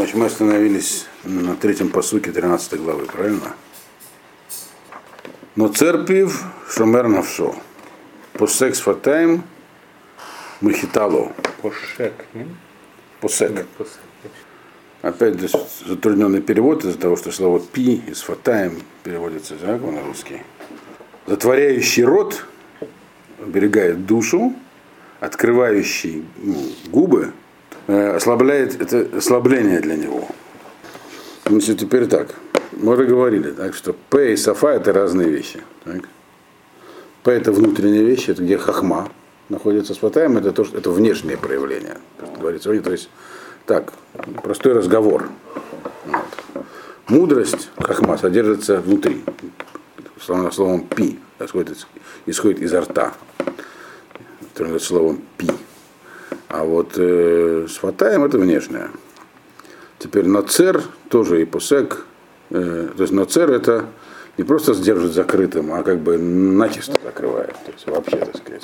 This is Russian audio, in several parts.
Значит, мы остановились на третьем посуке 13 главы, правильно? Но церпив шумер навшо. Посек сфатаем махитало. Пошек, не? Посек. Нет, посек. Опять здесь затрудненный перевод из-за того, что слово пи и сфатаем переводится так, на русский. Затворяющий рот оберегает душу, открывающий ну, губы ослабляет это ослабление для него. Значит, теперь так. Мы уже говорили, так что П и Сафа это разные вещи. Так? П это внутренние вещи, это где хахма находится. Сфатаем это то, что это внешнее проявление. Как говорится, то есть так, простой разговор. Вот. Мудрость хахма содержится внутри. Словом, словом пи исходит, исходит изо рта. Словом пи. А вот э, с это внешнее. Теперь нацер тоже и посек. Э, то есть нацер это не просто сдерживает закрытым, а как бы начисто закрывает. То есть вообще, так сказать.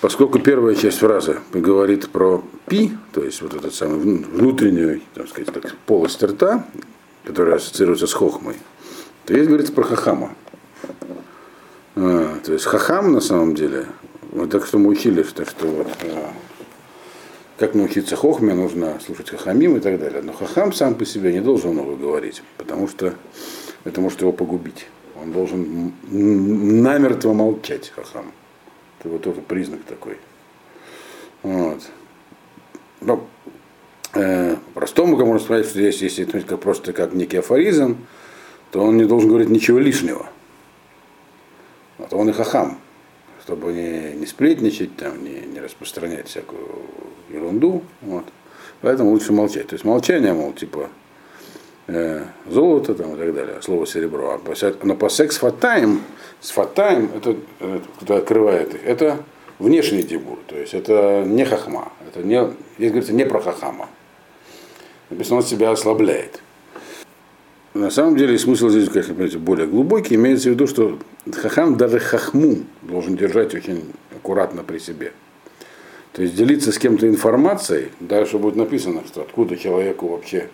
Поскольку первая часть фразы говорит про пи, то есть вот этот самый внутреннюю, так сказать, так, полость рта, которая ассоциируется с хохмой, то есть говорится про хахама. А, то есть хахам на самом деле, вот так что мы учили, что, что вот, а, как научиться хохме, нужно слушать хахамим и так далее. Но хахам сам по себе не должен много говорить, потому что это может его погубить. Он должен намертво молчать, хахам. Это вот тоже признак такой. Вот. Ну, э, простому кому сказать, что здесь, если это как просто как некий афоризм, то он не должен говорить ничего лишнего. Вот он и хахам, чтобы не, не сплетничать, там, не, не распространять всякую ерунду. Вот. Поэтому лучше молчать. То есть молчание, мол, типа э, золото там, и так далее, слово серебро. А но по секс фатаем, с фатаем, это, это кто открывает их, это внешний дебур, то есть это не хахма, это не, здесь говорится не про хахама. Написано, он себя ослабляет. На самом деле смысл здесь, конечно, понимаете, более глубокий. Имеется в виду, что хахам даже хахму должен держать очень аккуратно при себе. То есть делиться с кем-то информацией, дальше будет написано, что откуда человеку вообще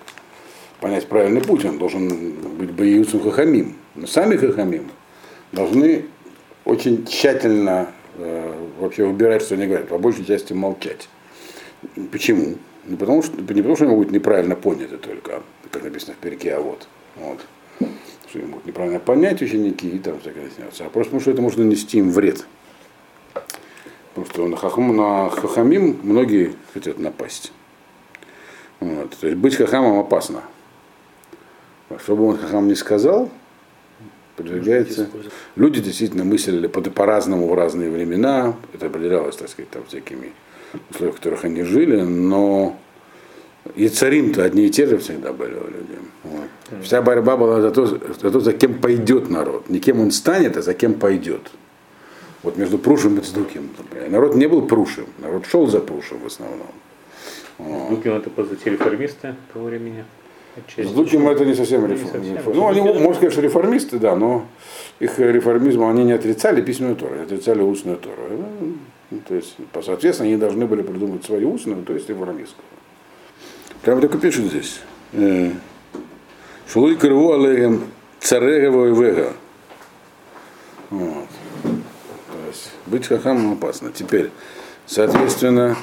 понять правильный путь, он должен быть боевицем хахамим. Но сами хахамим должны очень тщательно э, вообще выбирать, что они говорят, по большей части молчать. Почему? Не потому, что, не потому, что они будут неправильно поняты только, как написано в переке, а вот. Вот. Что они могут неправильно понять ученики и там всякое начнется. А просто потому, что это может нанести им вред. Потому что на, хахам, на хахамим многие хотят напасть. Вот. То есть быть хахамом опасно. Что бы он хахам не сказал, подвигается. Люди действительно мыслили по-разному в разные времена. Это определялось, так сказать, там всякими условиями, в которых они жили, но и царим-то одни и те же всегда были у людей. Вот. Вся борьба была за то, за то, за кем пойдет народ. Не кем он станет, а за кем пойдет. Вот между Прушем и Цдуким. Народ не был Прушем, народ шел за Прушем в основном. Цдуким это по сути реформисты того времени. С Дуким это не совсем реформисты. Ну, они, можно сказать, что реформисты, да, но их реформизм они не отрицали письменную Тору, они отрицали устную Тору. Ну, то есть, соответственно, они должны были придумать свою устную, то есть реформистскую. Прямо и пишут здесь. Шулуй крыву алеем цареево и вега. Вот. То есть быть хахамом опасно. Теперь, соответственно,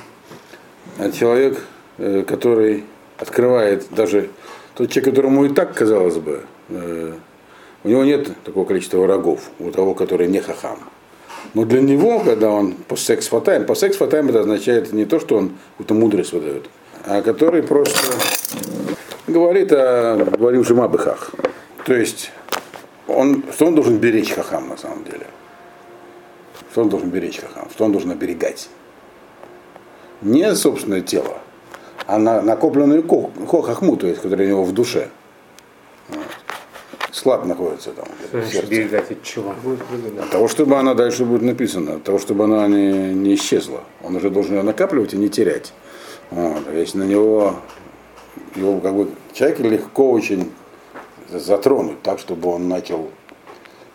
человек, э, который открывает даже тот человек, которому и так, казалось бы, э, у него нет такого количества врагов, у того, который не хахам. Но для него, когда он по секс фатаем, по секс фатаем это означает не то, что он какую-то мудрость выдает, который просто говорит о говорим Жимабыхах. То есть, он, что он должен беречь хахам на самом деле? Что он должен беречь хахам? Что он должен оберегать? Не собственное тело, а на, накопленную хохахму, то есть, которая у него в душе. Склад находится там. Берегать от чего? От того, чтобы она дальше будет написана, от того, чтобы она не, не исчезла. Он уже должен ее накапливать и не терять. Вот. Если на него, его как бы человек легко очень затронуть так, чтобы он начал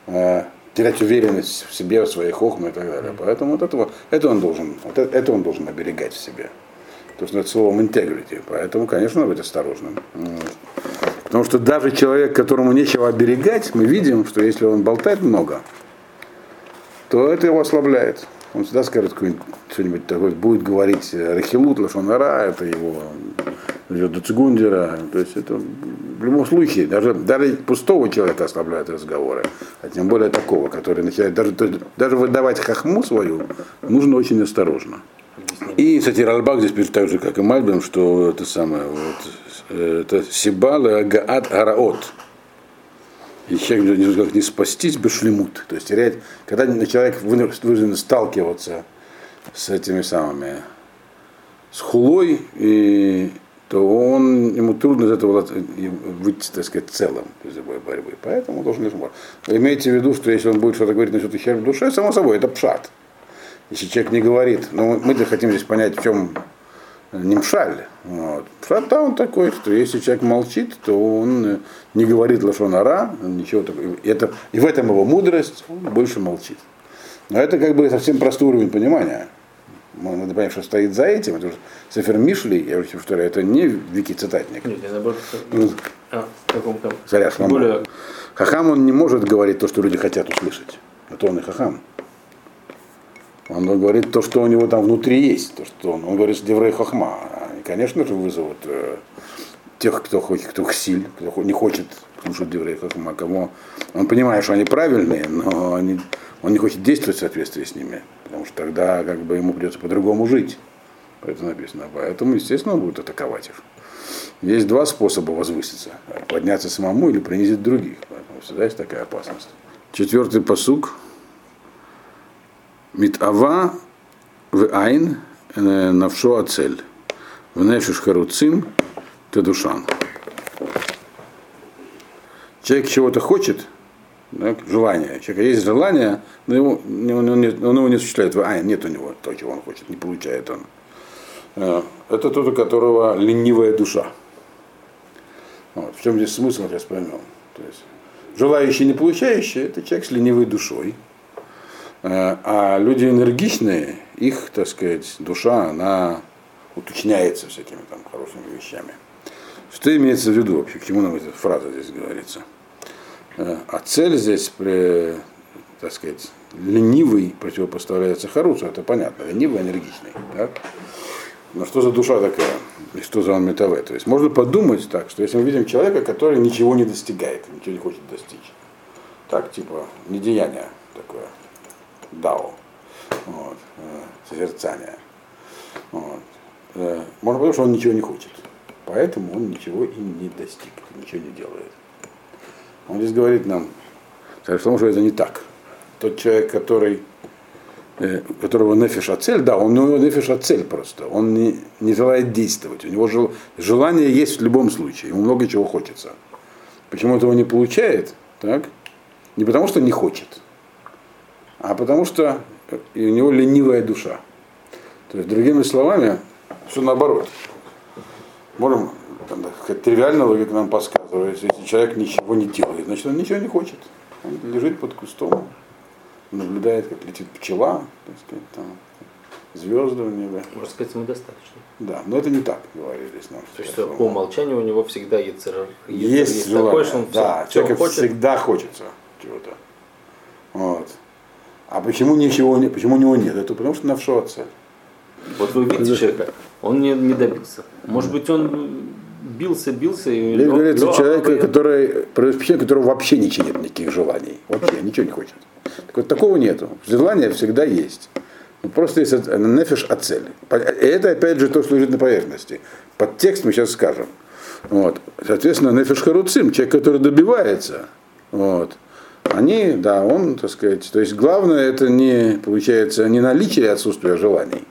э, терять уверенность в себе, в своих хохмах и так далее. Поэтому вот этого, это он должен, вот это он должен оберегать в себе. то есть над словом integrity. Поэтому, конечно, надо быть осторожным. Вот. Потому что даже человек, которому нечего оберегать, мы видим, что если он болтает много, то это его ослабляет. Он всегда скажет что-нибудь такое, будет говорить Рахилут, Лашонара, это его Дуцигундера. То есть это в любом случае, даже, даже пустого человека ослабляют разговоры, а тем более такого, который начинает даже, даже выдавать хахму свою, нужно очень осторожно. И, кстати, Ральбак здесь пишет так же, как и Мальбин, что это самое, вот, это Сибал и Агаат Араот. И человек не, не, не спастись бешлемут. То есть терять, когда человек вынужден сталкиваться с этими самыми, с хулой, и то он, ему трудно из этого выйти, так сказать, целым из любой борьбы. Поэтому должен лишь Имейте в виду, что если он будет что-то говорить насчет ущерб душе, само собой, это пшат. Если человек не говорит, но мы хотим здесь понять, в чем немшаль. Вот. Пшат, да, он такой, что если человек молчит, то он не говорит лошонара, ничего такого. И, это, и в этом его мудрость, он больше молчит. Но это как бы совсем простой уровень понимания надо понять, что стоит за этим. Это Сефер Мишли, я уже повторяю, это не Вики цитатник. Нет, я наоборот, ну, а, каком там? Заряд, более... Хахам он не может говорить то, что люди хотят услышать. Это он и хахам. Он говорит то, что у него там внутри есть, то, что он, он говорит Деврей Хахма. Они, конечно же, вызовут э, тех, кто хочет, кто хсиль, кто не хочет слушать Деврей Хахма, кому он понимает, что они правильные, но они он не хочет действовать в соответствии с ними, потому что тогда как бы ему придется по-другому жить. Это написано. Поэтому, естественно, он будет атаковать их. Есть два способа возвыситься. Подняться самому или принизить других. Поэтому всегда есть такая опасность. Четвертый посук. Митава в айн навшо ацель. В нефиш харуцим душан. Человек чего-то хочет, да, желание. У человека есть желание, но его, он, он, он его не осуществляет. А, нет у него то, чего он хочет, не получает он. Э, это тот, у которого ленивая душа. Вот. В чем здесь смысл, сейчас поймем. То есть, желающий, не получающий, это человек с ленивой душой. Э, а люди энергичные, их, так сказать, душа, она уточняется всякими там хорошими вещами. Что имеется в виду вообще? К чему нам эта фраза здесь говорится? Э, а цель здесь, так сказать, ленивый противопоставляется Харусу, это понятно, ленивый, энергичный. Так? Но что за душа такая? И что за он метаве? То есть можно подумать так, что если мы видим человека, который ничего не достигает, ничего не хочет достичь. Так, типа, недеяние такое, дао, вот, э, созерцание. Вот. Э, можно подумать, что он ничего не хочет. Поэтому он ничего и не достиг, ничего не делает. Он здесь говорит нам, потому что это не так. Тот человек, который, э, которого нефиш цель, да, он, у него нефиш цель просто. Он не, не желает действовать. У него жел, желание есть в любом случае. Ему много чего хочется. Почему этого не получает? Так? Не потому, что не хочет, а потому что у него ленивая душа. То есть, другими словами, все наоборот. Можем тривиальная логика нам подсказывает, если человек ничего не делает, значит он ничего не хочет. Он лежит под кустом, наблюдает, как летит пчела, так сказать, там, звезды у него. Можно сказать, ему достаточно. Да, но это не так, говорили нам. То есть, что по умолчанию у него всегда яцер, есть, есть желание, такое, что он да, все, человеку хочет. всегда хочется чего-то. Вот. А почему ничего не, почему у него нет? Это потому что навшо цель. Вот вы видите человека, он не, не добился. Может быть, он бился, бился. И Здесь говорится лег, человека, который, впечатление, которого вообще ничего нет, никаких желаний. Вообще ничего не хочет. Так вот, такого нету. Желание всегда есть. Ну, просто есть нефиш от цели. И это опять же то, что лежит на поверхности. Под текст мы сейчас скажем. Вот. Соответственно, нефиш харуцим, человек, который добивается. Вот. Они, да, он, так сказать, то есть главное это не, получается, не наличие отсутствия желаний,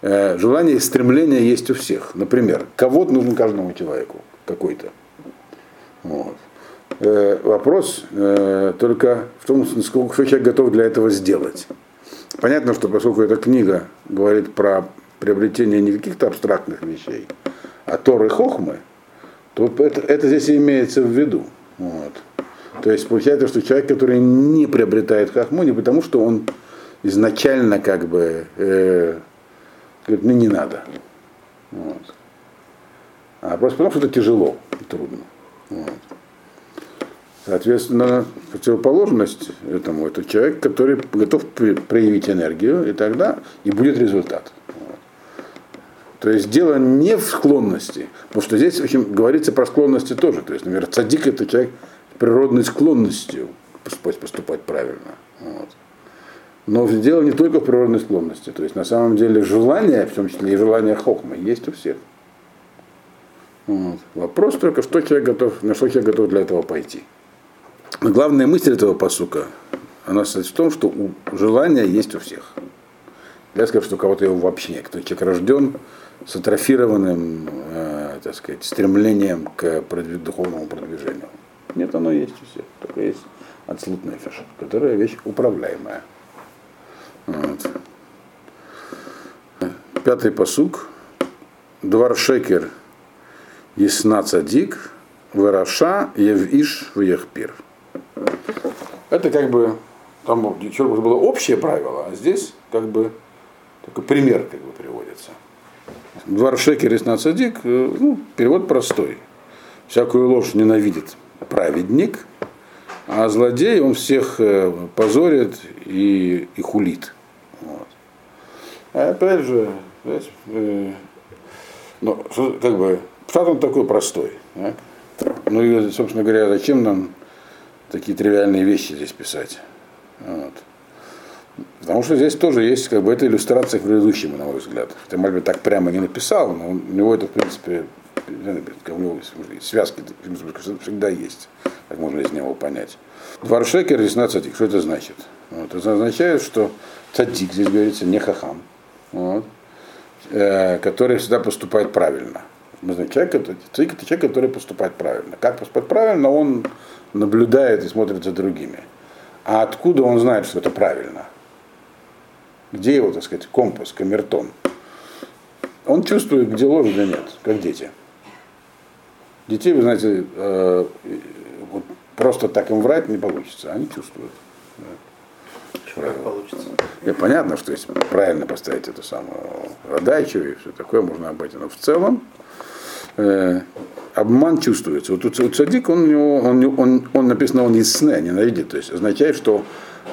Э, желание и стремление есть у всех. Например, кого-то нужен каждому человеку какой-то. Вот. Э, вопрос э, только в том, сколько человек готов для этого сделать. Понятно, что поскольку эта книга говорит про приобретение не каких-то абстрактных вещей, а Торы Хохмы, то это, это здесь имеется в виду. Вот. То есть получается, что человек, который не приобретает хохму, не потому, что он изначально как бы э, Говорит, мне не надо. Вот. А просто потому, что это тяжело и трудно. Вот. Соответственно, противоположность этому это человек, который готов проявить энергию, и тогда и будет результат. То есть дело не в склонности, потому что здесь в общем, говорится про склонности тоже. То есть, например, цадик это человек природной склонностью поступать, правильно. Вот. Но дело не только в природной склонности. То есть на самом деле желание, в том числе и желание хохма, есть у всех. Вот. Вопрос только, что человек готов, на что человек готов для этого пойти. Но главная мысль этого посука, она состоит в том, что у желания есть у всех. Я скажу, что у кого-то его вообще нет. Кто человек рожден с атрофированным, э, так сказать, стремлением к духовному продвижению. Нет, оно есть у всех. Только есть отслутная фиш, которая вещь управляемая. Вот. Пятый посук. Двар шекер ясна цадик, выраша евиш вехпир. Это как бы, там было общее правило, а здесь как бы такой пример как бы приводится. Двор шекер ясна цадик, э, ну, перевод простой. Всякую ложь ненавидит праведник, а злодей он всех э, позорит и, и хулит. Вот. А опять же, знаете, э, ну, как бы, штат он такой простой. Да? Ну и, собственно говоря, зачем нам такие тривиальные вещи здесь писать? Вот. Потому что здесь тоже есть как бы это иллюстрация к предыдущему, на мой взгляд. Хотя Мальбин так прямо не написал, но у него это, в принципе, связки всегда есть, как можно из него понять. Дваршекер весна цадик. Что это значит? Вот. Это означает, что цадик, здесь говорится, не хахам, вот, э, который всегда поступает правильно. Мы знаем, человек, это, цадик это человек, который поступает правильно. Как поступать правильно, он наблюдает и смотрит за другими. А откуда он знает, что это правильно? Где его, так сказать, компас, камертон? Он чувствует, где ложь, где нет, как дети. Детей, вы знаете, э, вот просто так им врать не получится, они чувствуют. Как получится? И понятно, что если правильно поставить эту самую задачу и все такое, можно обойти. Но в целом э, обман чувствуется. Вот у Цадик, он, он, он, он написано, он из сна ненавидит. То есть означает, что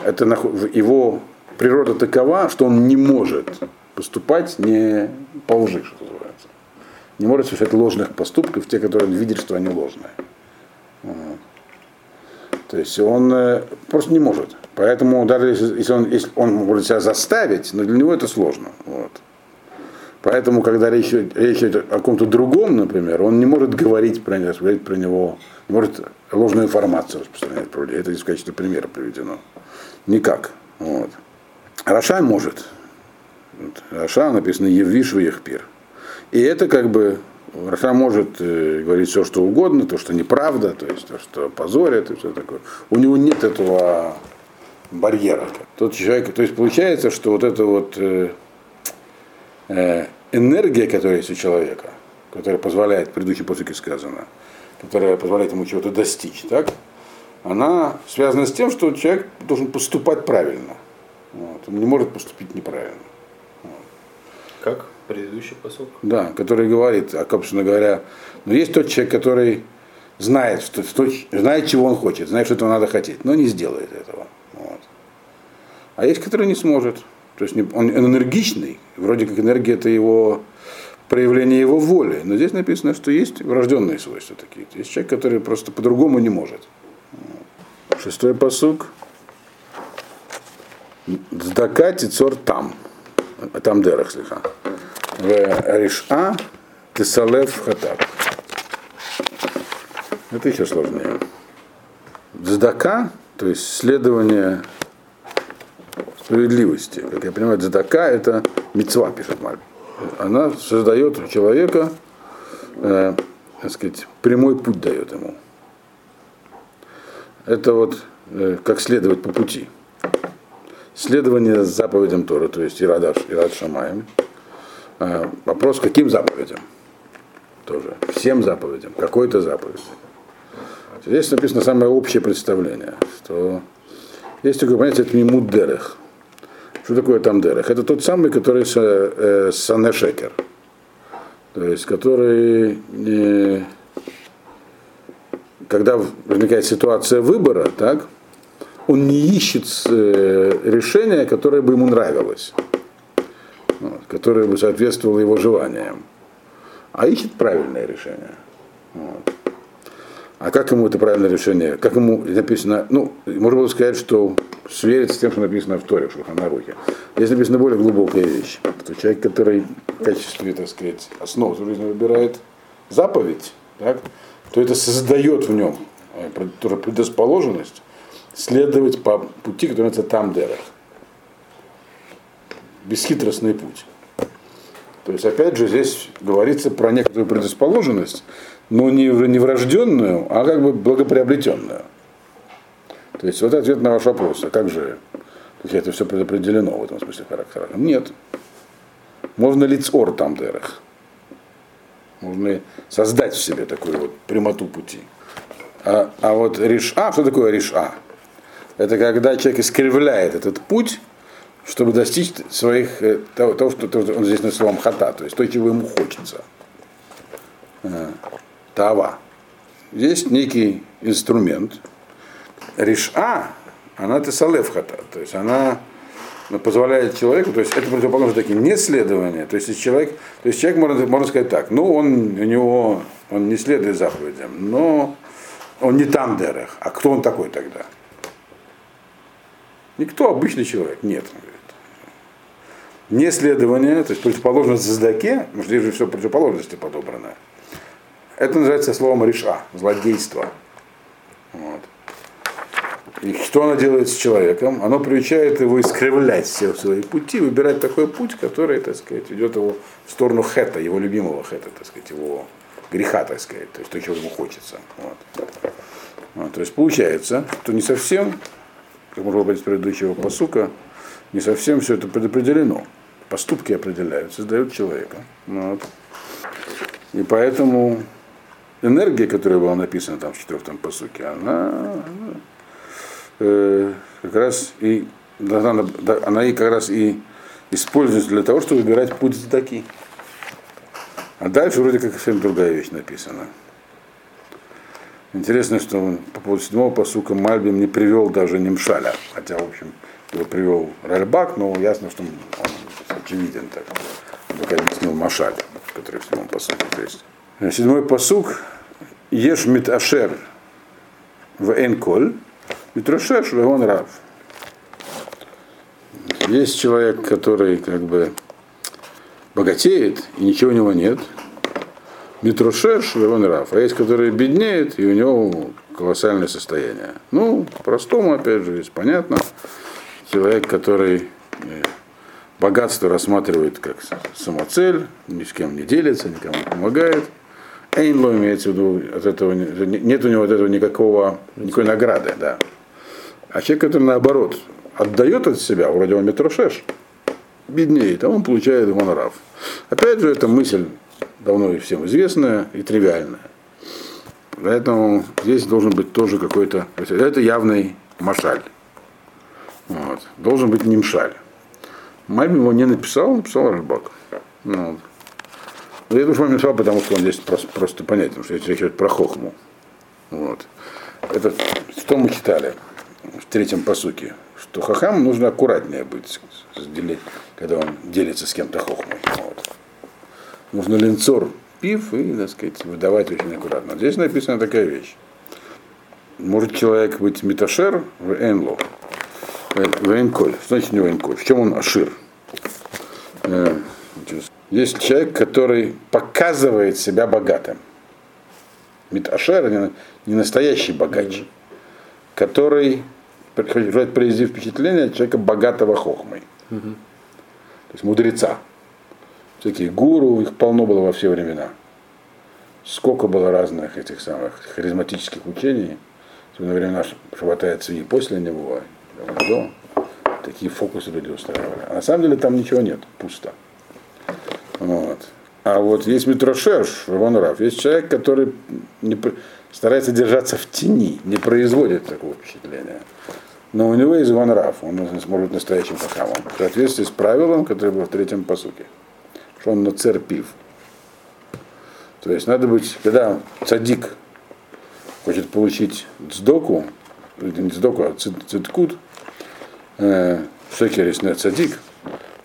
это его природа такова, что он не может поступать не по лжи, что называется. Не может совершать ложных поступков, те, которые он видит, что они ложные. То есть он э, просто не может. Поэтому даже если, он, если он может себя заставить, но для него это сложно. Вот. Поэтому, когда речь, речь идет о ком-то другом, например, он не может говорить про него, говорить про него, не может ложную информацию распространять про людей. Это в качестве примера приведено. Никак. Вот. Раша может. Вот. Раша написано Евиш Вехпир. И это как бы Раша может э, говорить все, что угодно, то, что неправда, то есть то, что позорит и все такое. У него нет этого барьера. Тот человек, то есть получается, что вот эта вот э, э, энергия, которая есть у человека, которая позволяет, в предыдущей посылке сказано, которая позволяет ему чего-то достичь, так, она связана с тем, что человек должен поступать правильно. Вот. Он не может поступить неправильно. Как? Предыдущий посыл? Да, который говорит, а, собственно говоря, но ну, есть тот человек, который знает, что, что, знает, чего он хочет, знает, что этого надо хотеть, но не сделает этого. Вот. А есть, который не сможет. То есть он энергичный, вроде как энергия это его проявление его воли. Но здесь написано, что есть врожденные свойства такие. Есть человек, который просто по-другому не может. Шестой посук. Сдака тицор там. Там дерах слегка в Риша Тесалев Хатак. Это еще сложнее. Дздака, то есть следование справедливости. Как я понимаю, дздака это мецва, пишет Маль. Она создает у человека, э, так сказать, прямой путь дает ему. Это вот э, как следовать по пути. Следование заповедям Тора, то есть Ирадаш, Ирад Шамаем, вопрос, каким заповедям? Тоже. Всем заповедям, какой-то заповеди. Здесь написано самое общее представление, что есть такое понятие тмимут дерех. Что такое там дерех? Это тот самый, который с, э, санешекер. То есть, который, э, когда возникает ситуация выбора, так, он не ищет э, решения, которое бы ему нравилось, которое бы соответствовало его желаниям, а ищет правильное решение. Вот. А как ему это правильное решение? Как ему написано? Ну, можно было сказать, что сверить с тем, что написано в Торе, в Шуханарухе. Здесь написана более глубокая вещь. Что человек, который в качестве, так сказать, основы своей жизни выбирает заповедь, так, то это создает в нем э, предрасположенность следовать по пути, который называется Тамдерах. Бесхитростный путь. То есть, опять же, здесь говорится про некоторую предрасположенность, но не, врожденную, а как бы благоприобретенную. То есть вот ответ на ваш вопрос, а как же есть это все предопределено в этом смысле характером? Нет. Можно лицор там дерах. Можно создать в себе такую вот прямоту пути. А, а вот реша, что такое реша? Это когда человек искривляет этот путь, чтобы достичь своих, э, того, того что он здесь на словом хата, то есть то, чего ему хочется. Э, Тава. Есть некий инструмент. Реша, она тесалев хата, то есть она позволяет человеку, то есть это противоположно таким неследование, то есть человек, то есть человек можно, можно сказать так, ну он у него, он не следует заповедям, но он не там дерах, а кто он такой тогда? Никто обычный человек, нет. Он говорит. Неследование, то есть противоположность заздаке, потому что здесь же все противоположности подобрано. Это называется словом реша, злодейство. Вот. И что оно делает с человеком? Оно приучает его искривлять все свои пути, выбирать такой путь, который, так сказать, ведет его в сторону хета, его любимого хета, так сказать, его греха, так сказать, то есть то, чего ему хочется. Вот. Вот, то есть получается, что не совсем, как можно было из предыдущего посука, не совсем все это предопределено. Поступки определяют, создают человека. Вот. И поэтому энергия, которая была написана там в четвертом посуке, она э, как раз и она, она и как раз и используется для того, чтобы выбирать путь задаки. А дальше вроде как совсем другая вещь написана. Интересно, что он по поводу седьмого посука Мальбим не привел даже Немшаля, хотя, в общем, его привел Ральбак, но ясно, что он, очевиден так. Только объяснил Машаль, который в седьмом посуке есть. Седьмой посук Еш миташер в энколь, митрошеш в он рав. Есть человек, который как бы богатеет, и ничего у него нет. Митрошеш в он рав. А есть, который беднеет, и у него колоссальное состояние. Ну, простому, опять же, есть понятно. Человек, который э, богатство рассматривает как самоцель, ни с кем не делится, никому не помогает – Эйнло имеется в виду, от этого, нет у него от этого никакого, никакой награды, да. А человек, который наоборот отдает от себя, вроде он метрошеш, беднеет, а он получает гонорав. Опять же, эта мысль давно и всем известная и тривиальная. Поэтому здесь должен быть тоже какой-то, это явный машаль. Вот. Должен быть нимшаль. Мальбим его не написал, написал Рыбак. Вот. Но я думаю, написал, потому что он здесь просто, просто понятен, что речь идет про хохму. Вот. Это что мы читали в третьем посуке, что хахам нужно аккуратнее быть, когда он делится с кем-то хохмой. Вот. Нужно линцор пив и, так сказать, выдавать очень аккуратно. Здесь написана такая вещь. Может человек быть меташер в энло, в энколь. Что значит у него энколь? В чем он ашир? Э, есть человек, который показывает себя богатым. Миташер не, не настоящий богач, который желает произвести впечатление человека богатого хохмой. То есть мудреца. Всякие гуру, их полно было во все времена. Сколько было разных этих самых харизматических учений, на времена хватает и после него, до, такие фокусы люди устраивали. А на самом деле там ничего нет, пусто. Вот. А вот есть Митрошеш, Равонрав, есть человек, который не, старается держаться в тени, не производит такого впечатления. Но у него есть Ванрав, он может быть настоящим хахамом. В соответствии с правилом, которое было в третьем посуке. Что он нацерпив. То есть надо быть, когда цадик хочет получить цдоку, не цдоку, а циткут, э, шекер, цадик,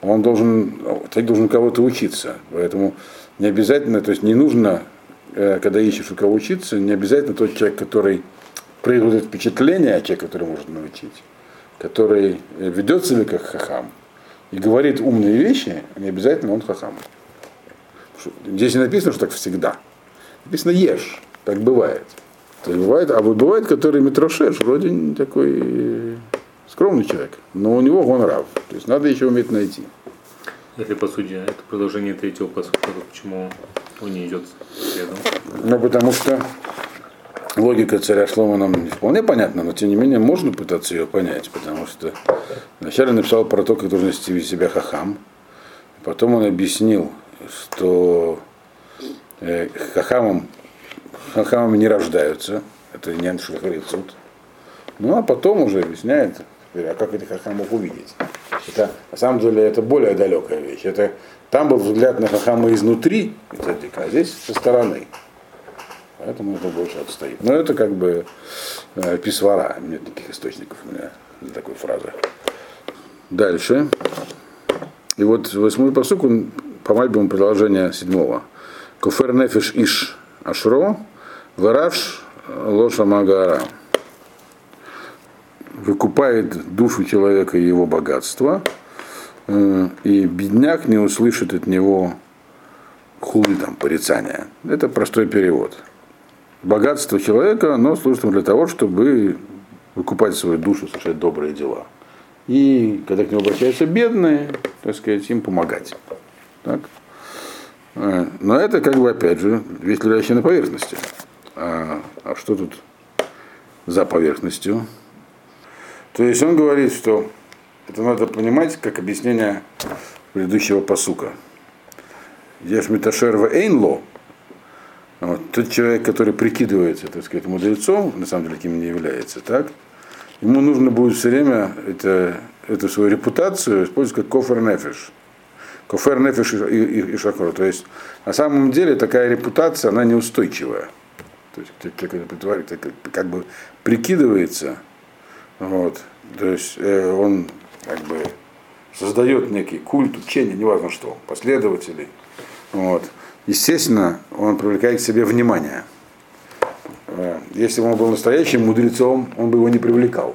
он должен, цадик должен кого-то учиться. Поэтому не обязательно, то есть не нужно, э, когда ищешь у кого учиться, не обязательно тот человек, который производит впечатление, а человек, который может научить, который ведет себя как хахам и говорит умные вещи, не обязательно он хахам. Здесь не написано, что так всегда. Написано ешь, так бывает. То есть бывает, а вот бывает, который метрошеш, вроде такой скромный человек, но у него он рав. То есть надо еще уметь найти. Если по сути это продолжение третьего посука, то почему он не идет следом? Ну, потому что логика царя Шлома нам не вполне понятна, но тем не менее можно пытаться ее понять, потому что вначале написал про то, как должен вести себя хахам, потом он объяснил, что э, хахамом, хахамами не рождаются, это не суд. Ну а потом уже объясняет, а как этих хахамов увидеть. Это, на самом деле это более далекая вещь. Это, там был взгляд на хахама изнутри, а здесь со стороны. Поэтому это больше отстоит. Но это как бы э, писвара. Нет таких источников у меня для такой фразы. Дальше. И вот восьмой посук, он по мальбиму продолжение седьмого. Куфер нефиш иш ашро, вараш лоша магара. Выкупает душу человека и его богатство, э, и бедняк не услышит от него хулы, там, порицания. Это простой перевод богатство человека, оно служит для того, чтобы выкупать свою душу, совершать добрые дела. И когда к нему обращаются бедные, так сказать, им помогать. Так? Э, но это как бы опять же вещь, лежащая на поверхности. А, а что тут за поверхностью? То есть он говорит, что это надо понимать как объяснение предыдущего посука. Ешь меташерва эйнло, вот. Тот человек, который прикидывается, так сказать, мудрецом, на самом деле кем не является, так, ему нужно будет все время это, эту свою репутацию использовать как кофер нефиш. Кофер нефиш и, и, и шакор. То есть на самом деле такая репутация, она неустойчивая. То есть человек это как бы прикидывается, вот, то есть э, он как бы создает некий культ, учение, неважно что, последователей. Вот естественно, он привлекает к себе внимание. Э, если бы он был настоящим мудрецом, он бы его не привлекал.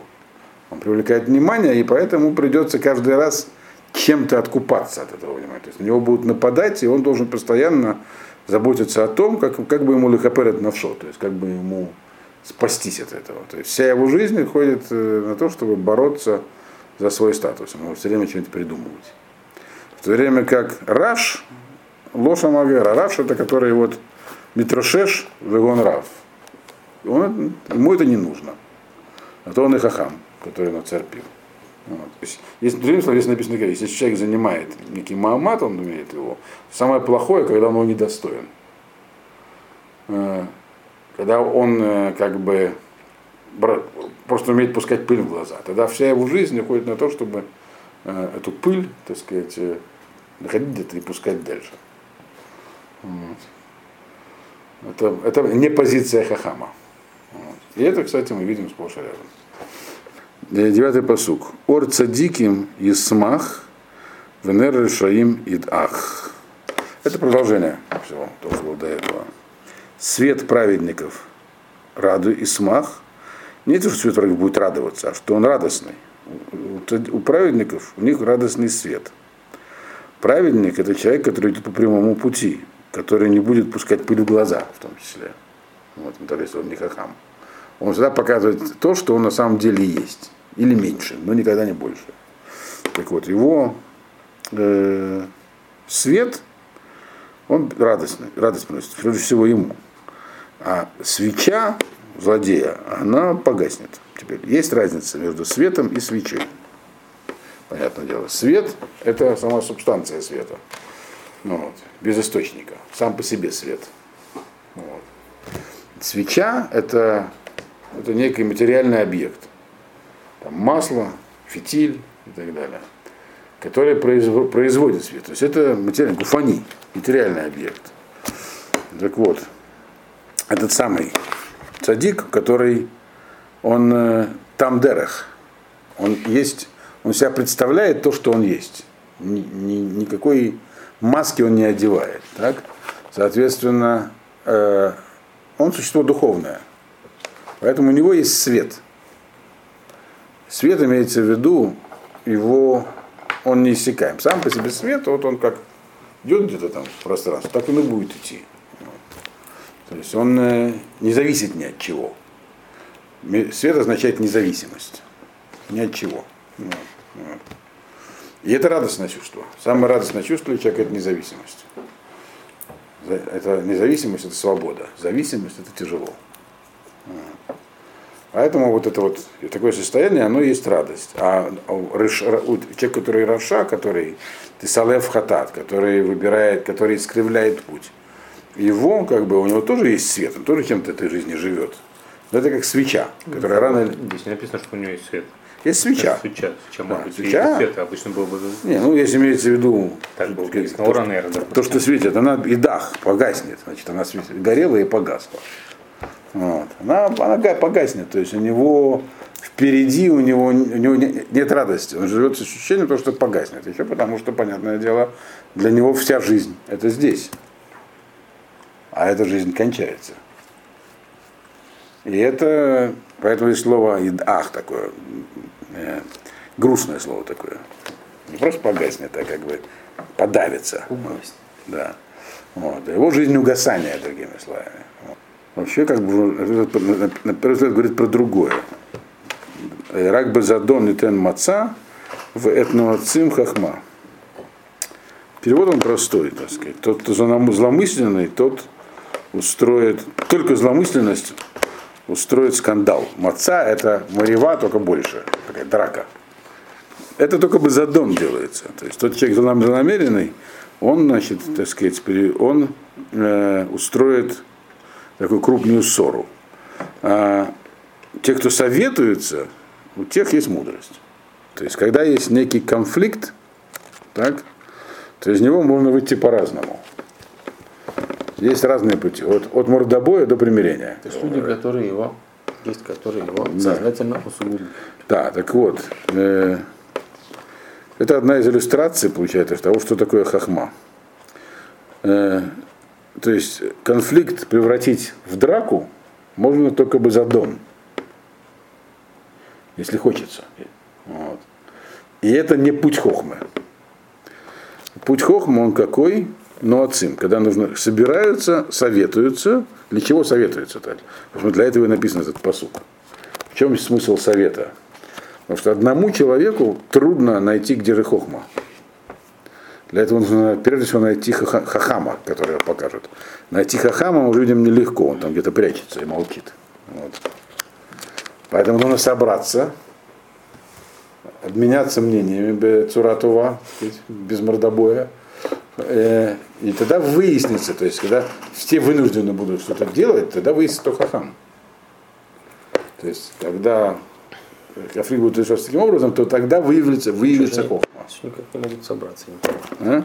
Он привлекает внимание, и поэтому придется каждый раз чем-то откупаться от этого внимания. То есть на него будут нападать, и он должен постоянно заботиться о том, как, как бы ему лихоперет навшо, то есть как бы ему спастись от этого. То есть вся его жизнь уходит э, на то, чтобы бороться за свой статус. Он все время что-нибудь придумывать. В то время как Раш, Лоша Магера. Рав это который вот Митрошеш, Вегон Рав. Он, ему это не нужно. А то он и хахам, который на царь пил. Вот. То есть, если, другим словом, здесь написано, если человек занимает некий Маамат, он умеет его. Самое плохое, когда он его недостоин. Э, когда он э, как бы просто умеет пускать пыль в глаза. Тогда вся его жизнь уходит на то, чтобы э, эту пыль, так сказать, находить где-то и пускать дальше. Вот. Это, это не позиция Хахама. Вот. И это, кстати, мы видим сплошь и рядом. Девятый посук. Ор цадиким исмах венер решаим идах. Это продолжение всего, то, что было до этого. Свет праведников раду и смах. Не то, что свет праведников будет радоваться, а что он радостный. У праведников у них радостный свет. Праведник это человек, который идет по прямому пути, который не будет пускать пыль в глаза, в том числе. Вот, если он не хахам. Он всегда показывает то, что он на самом деле есть. Или меньше, но никогда не больше. Так вот, его э, свет, он радостный, радость приносит, прежде всего ему. А свеча злодея, она погаснет. Теперь есть разница между светом и свечой. Понятное дело. Свет – это сама субстанция света. Ну, вот, без источника, сам по себе свет. Вот. Свеча это, это некий материальный объект. Там масло, фитиль и так далее, который производит свет. То есть это материальный, гуфани, материальный объект. Так вот, этот самый цадик, который он э, там дерех, он есть, он себя представляет то, что он есть. Ни, ни- никакой маски он не одевает. Так? Соответственно, э, он существо духовное. Поэтому у него есть свет. Свет имеется в виду, его он не иссякаем. Сам по себе свет, вот он как идет где-то там в пространстве, так он и будет идти. Вот. То есть он э, не зависит ни от чего. Свет означает независимость. Ни от чего. Вот, вот. И это радостное чувство. Самое радостное чувство у человека это независимость. За- Это независимость, это свобода. Зависимость это тяжело. Вот. Поэтому вот это вот такое состояние, оно есть радость. А у человек, который раша, который тесалев хатат, который выбирает, который искривляет путь, его, как бы, у него тоже есть свет, он тоже чем-то этой жизни живет. Но это как свеча, которая рано. Здесь не написано, что у него есть свет. Есть свеча. Свеча. Свеча, Да, быть, свеча. свет обычно был бы Не, ну если имеется в виду так было написано. Ура, наверное, да. то, что светит, она и дах погаснет, значит, она светит, горела и погасла. Вот. Она, она га- погаснет, то есть у него впереди у него, у него не- нет радости, он живет с ощущением того, что погаснет. Еще потому, что, понятное дело, для него вся жизнь это здесь, а эта жизнь кончается. И это, поэтому есть слово ах такое, э, грустное слово такое. Не просто погаснет, а как бы подавится. Угаснет. Да. Вот. Его жизнь угасания, другими словами. Вообще, как бы, на- первый взгляд, говорит про другое. Рак базадон и тен маца в этноацим хахма. Перевод он простой, так сказать. Тот, кто злом- зломысленный, тот устроит, только зломысленность устроит скандал. Маца это марева, только больше. Такая драка. Это только бы задон делается. То есть тот человек злонам- злонамеренный, он, значит, так сказать, он э, устроит такую крупную ссору. А те, кто советуются, у тех есть мудрость. То есть, когда есть некий конфликт, так, то из него можно выйти по-разному. Есть разные пути. От, от мордобоя до примирения. То есть люди, которые его, есть которые его Да. сознательно усугубляют. Да, так вот, э, это одна из иллюстраций, получается, того, что такое хахма. Э, то есть конфликт превратить в драку можно только бы за дом, если хочется. Вот. И это не путь хохмы. Путь хохмы, он какой? Но отцим, когда нужно, собираются, советуются. Для чего советуются? Так? Потому что для этого и написан этот посук. В чем смысл совета? Потому что одному человеку трудно найти, где же хохма. Для этого нужно прежде всего найти хаха- хахама, который его покажет. Найти хахама людям нелегко, он там где-то прячется и молчит. Вот. Поэтому нужно собраться, обменяться мнениями сказать, без мордобоя. Э, И тогда выяснится, то есть когда все вынуждены будут что-то делать, тогда выяснится, кто хахам. То есть когда конфликт будет решаться таким образом, то тогда выявится, выявится Чужие. Что никак не могут собраться. А?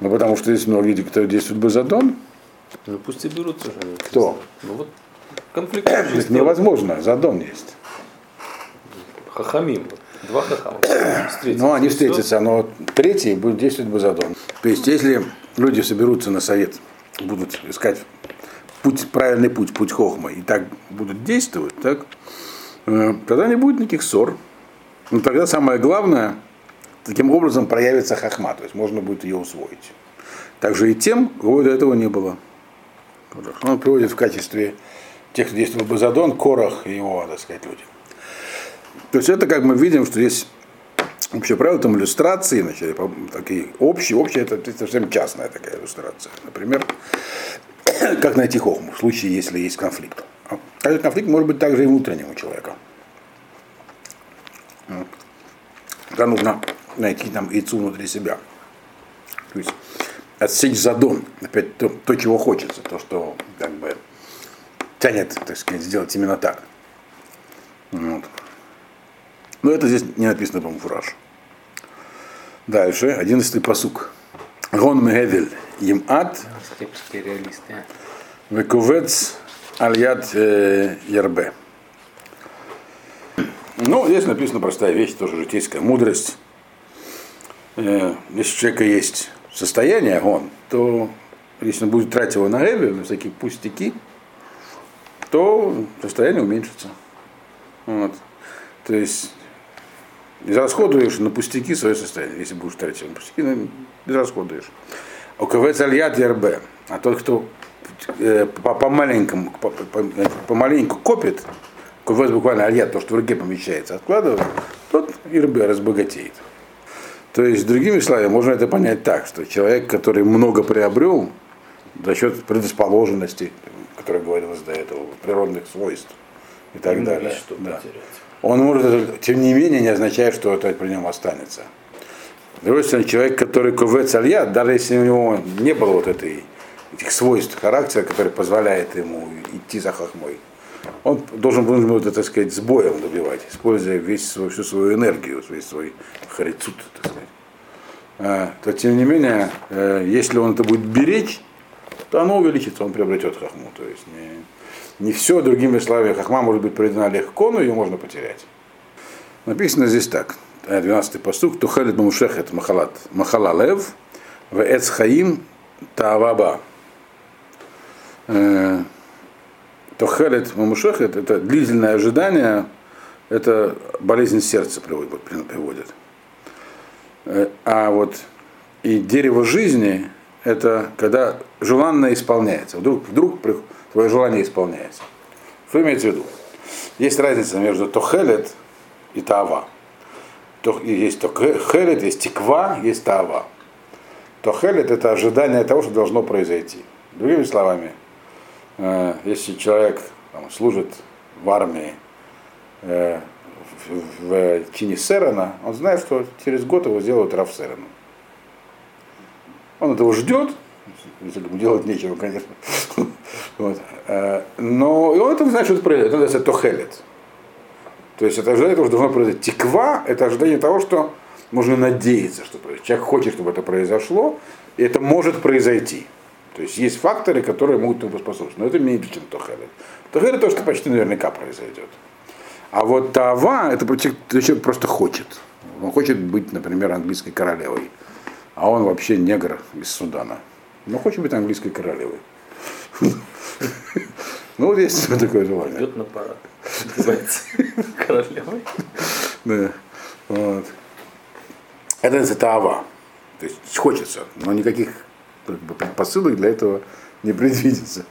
Ну потому что есть многие, которые действуют базадон, Ну пусть и берутся же. Кто? Ну вот конфликт это невозможно, задон есть. Хахамим. Два хахама. Ну, они встретятся, но третий будет действовать базадон. То есть, если люди соберутся на совет, будут искать путь, правильный путь, путь хохма, и так будут действовать, так, э, тогда не будет никаких ссор. Но тогда самое главное, таким образом проявится хохма, то есть можно будет ее усвоить. Также и тем, кого до этого не было. Он приводит в качестве тех, кто действует базадон, Корах и его, так сказать, люди. То есть это как мы видим, что есть общее правило, там иллюстрации, значит, такие общие, общие это, совсем частная такая иллюстрация. Например, как найти хохму в случае, если есть конфликт. А Этот конфликт может быть также и внутренним у человека. Когда нужно найти там яйцо внутри себя. То есть отсечь задон, опять то, то, чего хочется, то, что как бы тянет, так сказать, сделать именно так. Вот. Но это здесь не написано, по-моему, фураж. Дальше, одиннадцатый посук. Гон Мегевель, Скептики, реалисты. Векувец Альят э, Ярбе. Ну, здесь написана простая вещь, тоже житейская мудрость. Э, если у человека есть состояние, он, то если он будет тратить его на эви, на всякие пустяки, то состояние уменьшится. Вот. То есть израсходуешь на пустяки свое состояние, если будешь тратить его на пустяки, ну, израсходуешь. У КВ Альят РБ, а тот, кто э, по, по маленькому, по, по, по маленьку копит, КВ буквально альят, то, что в руке помещается, откладывает, тот РБ разбогатеет. То есть, другими словами, можно это понять так, что человек, который много приобрел за счет предрасположенности, которая говорилось до этого, природных свойств и так Ну, далее. что да. потерять. Он может, тем не менее, не означает, что это при нем останется. С другой стороны, человек, который ковец алья, даже если у него не было вот этой, этих свойств характера, который позволяет ему идти за хохмой, он должен был это, так сказать, с боем добивать, используя весь свой, всю свою энергию, весь свой харицут, так сказать. А, то тем не менее, э, если он это будет беречь, то оно увеличится, он приобретет хохму. То есть не, не все, другими словами, хохма может быть проведена легко, но ее можно потерять. Написано здесь так, 12-й постук, Тухалит Мамушехет Махалат Махалалев, в Эцхаим Тааваба. Э, Тухалит Мамушехет, это длительное ожидание, это болезнь сердца приводит. Э, А вот и дерево жизни это когда желанное исполняется. Вдруг, вдруг твое желание исполняется. Что имеется в виду? Есть разница между тохелет и и Есть тохелет, есть тиква, есть таава. Тохелет это ожидание того, что должно произойти. Другими словами, э, если человек там, служит в армии э, в, чине Серена, он знает, что через год его сделают Раф Сереном. Он этого ждет, ему делать нечего, конечно. Вот. Э, Но и он это знает, что это произойдет. Это называется тохелет. То есть это ожидание того, что должно произойти. Тиква – это ожидание того, что можно надеяться, что произойдет. Человек хочет, чтобы это произошло, и это может произойти. То есть есть факторы, которые могут ему поспособствовать. Но это меньше, чем тохелет. Тохелет то, что почти наверняка произойдет. А вот Тава это человек просто хочет. Он хочет быть, например, английской королевой. А он вообще негр из Судана. Но хочет быть английской королевой. Ну, вот есть такое желание. Идет на парад. Называется королевой. Да. Вот. Это называется Тава. То есть хочется, но никаких как бы, предпосылок для этого не предвидится.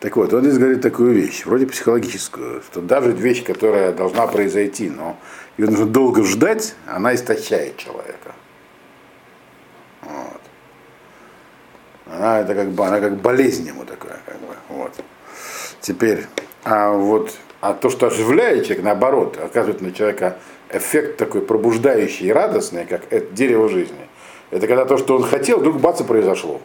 Так вот, он здесь говорит такую вещь, вроде психологическую, что даже вещь, которая должна произойти, но ее нужно долго ждать, она истощает человека. Вот. Она это как бы, она как болезнь ему такая, как бы, вот. Теперь, а вот, а то, что оживляет человека, наоборот, оказывает на человека эффект такой пробуждающий и радостный, как это дерево жизни. Это когда то, что он хотел, вдруг бац и произошло.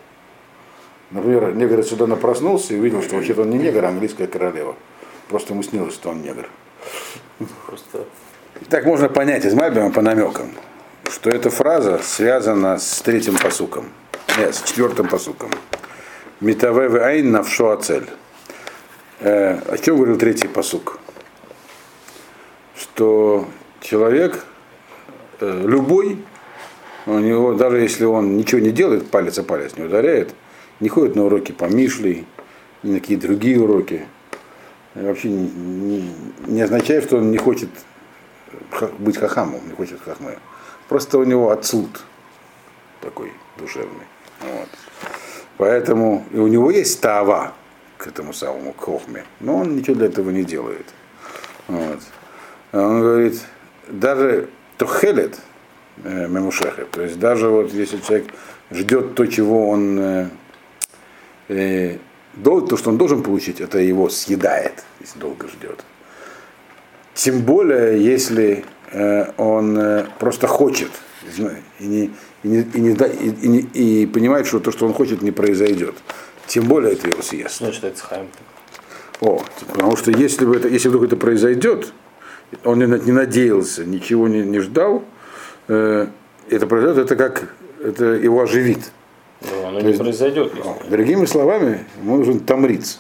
Например, негр из Судана проснулся и увидел, что вообще-то он не негр, а английская королева. Просто ему снилось, что он негр. Просто Так можно понять из Мальбима по намекам, что эта фраза связана с третьим посуком. Нет, с четвертым посуком. Митаве в айн навшо ацель. Э, о чем говорил третий посук? Что человек, э, любой, у него, даже если он ничего не делает, палец о палец не ударяет, не ходит на уроки по Мишлей, ни на какие другие уроки, вообще не, не- не означает, что он не хочет быть хахамом, не хочет хахмы. Просто у него отсуд такой душевный. Вот. Поэтому и у него есть тава к этому самому хохме, но он ничего для этого не делает. Вот. А Он говорит, даже тохелет э, мемушехет, то есть даже вот если человек ждет то, чего он э, то, что он должен получить, это его съедает, если долго ждет. Тем более, если э, он э, просто хочет и, не, и, не, и, не, и, не- и понимает, что то, что он хочет, не произойдет. Тем более это его съест. ну, считается хайм. О, потому что если, бы это, если вдруг это произойдет, он не надеялся, ничего не, не ждал, э, это произойдет, это как это его оживит. Оно То не есть- произойдет. если- Ну, Другими словами, ему нужен тамриц.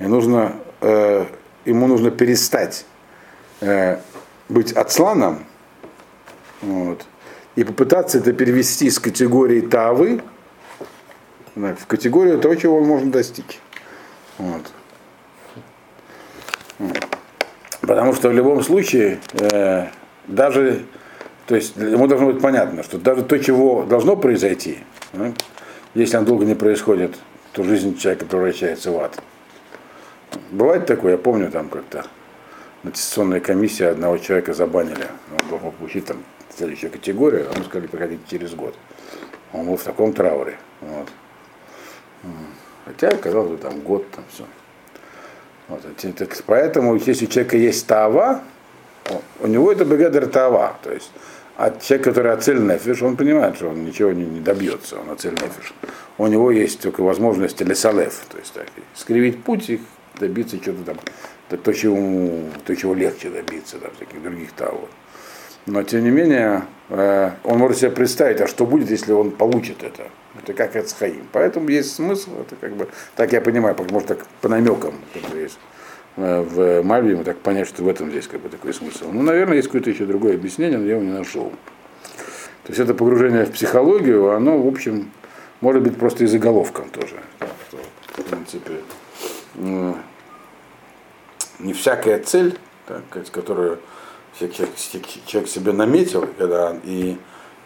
И нужно, э, ему нужно перестать э, быть отсланом вот, и попытаться это перевести из категории тавы в категорию того, чего он может достичь. Вот. Потому что в любом случае, э, даже, то есть ему должно быть понятно, что даже то, чего должно произойти, да, если оно долго не происходит, то жизнь человека превращается в ад. Бывает такое, я помню там как-то на аттестационной комиссии одного человека забанили. Он был получить там следующую категорию, а ему сказали приходить через год. Он был в таком трауре. Вот. Хотя, казалось бы, там год, там все. Вот, поэтому, если у человека есть тава, у него это бегадер тава. То есть, а человек, который ацель нефиш, он понимает, что он ничего не, не добьется, он ацель нефиш. У него есть только возможность лесалев, то есть так, скривить путь и добиться чего-то там, то, чего, то, чего легче добиться, там, всяких других того. Но тем не менее, э, он может себе представить, а что будет, если он получит это. Это как Эцхаим. Поэтому есть смысл, это как бы, так я понимаю, может так по намекам, как бы есть в Мальве, ему так понять, что в этом здесь как бы такой смысл. Ну, наверное, есть какое-то еще другое объяснение, но я его не нашел. То есть это погружение в психологию, оно, в общем, может быть просто и заголовком тоже. Что, в принципе, м, не всякая цель, так, которую человек, себе наметил, когда и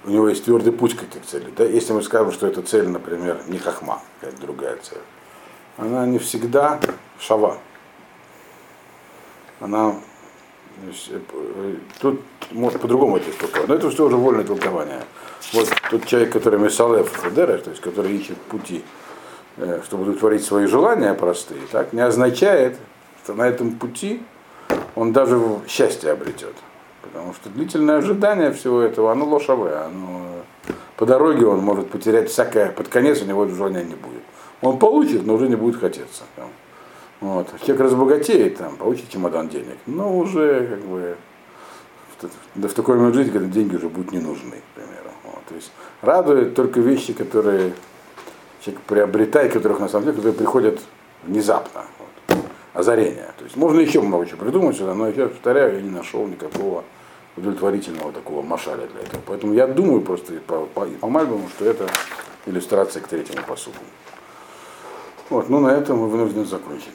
у него есть твердый путь к этой цели. Да? Если мы скажем, что эта цель, например, не хахма, какая-то другая цель, она не всегда шава. Она э, э, тут может по-другому это истолковать. Но это все уже вольное толкование. Вот тот человек, который Месалев Федера, то есть который ищет пути, э, чтобы удовлетворить свои желания простые, так, не означает, что на этом пути он даже счастье обретет. Потому что длительное ожидание всего этого, оно лошавое. Оно, по дороге он может потерять всякое, под конец у него желания не будет. Он получит, но уже не будет хотеться. там. Вот. Человек разбогатеет, там, получит чемодан денег, но уже как бы да, в такой момент жизни, когда деньги уже будут не нужны, к примеру. Вот. То есть радует только вещи, которые человек приобретает, которых на самом деле которые приходят внезапно. Вот. Озарение. То есть можно еще много чего придумать сюда, но я повторяю, я не нашел никакого удовлетворительного такого машаля для этого. Поэтому я думаю просто и по, по, по Мальбому, что это иллюстрация к третьему посуду. Вот, ну на этом мы вынуждены закончить.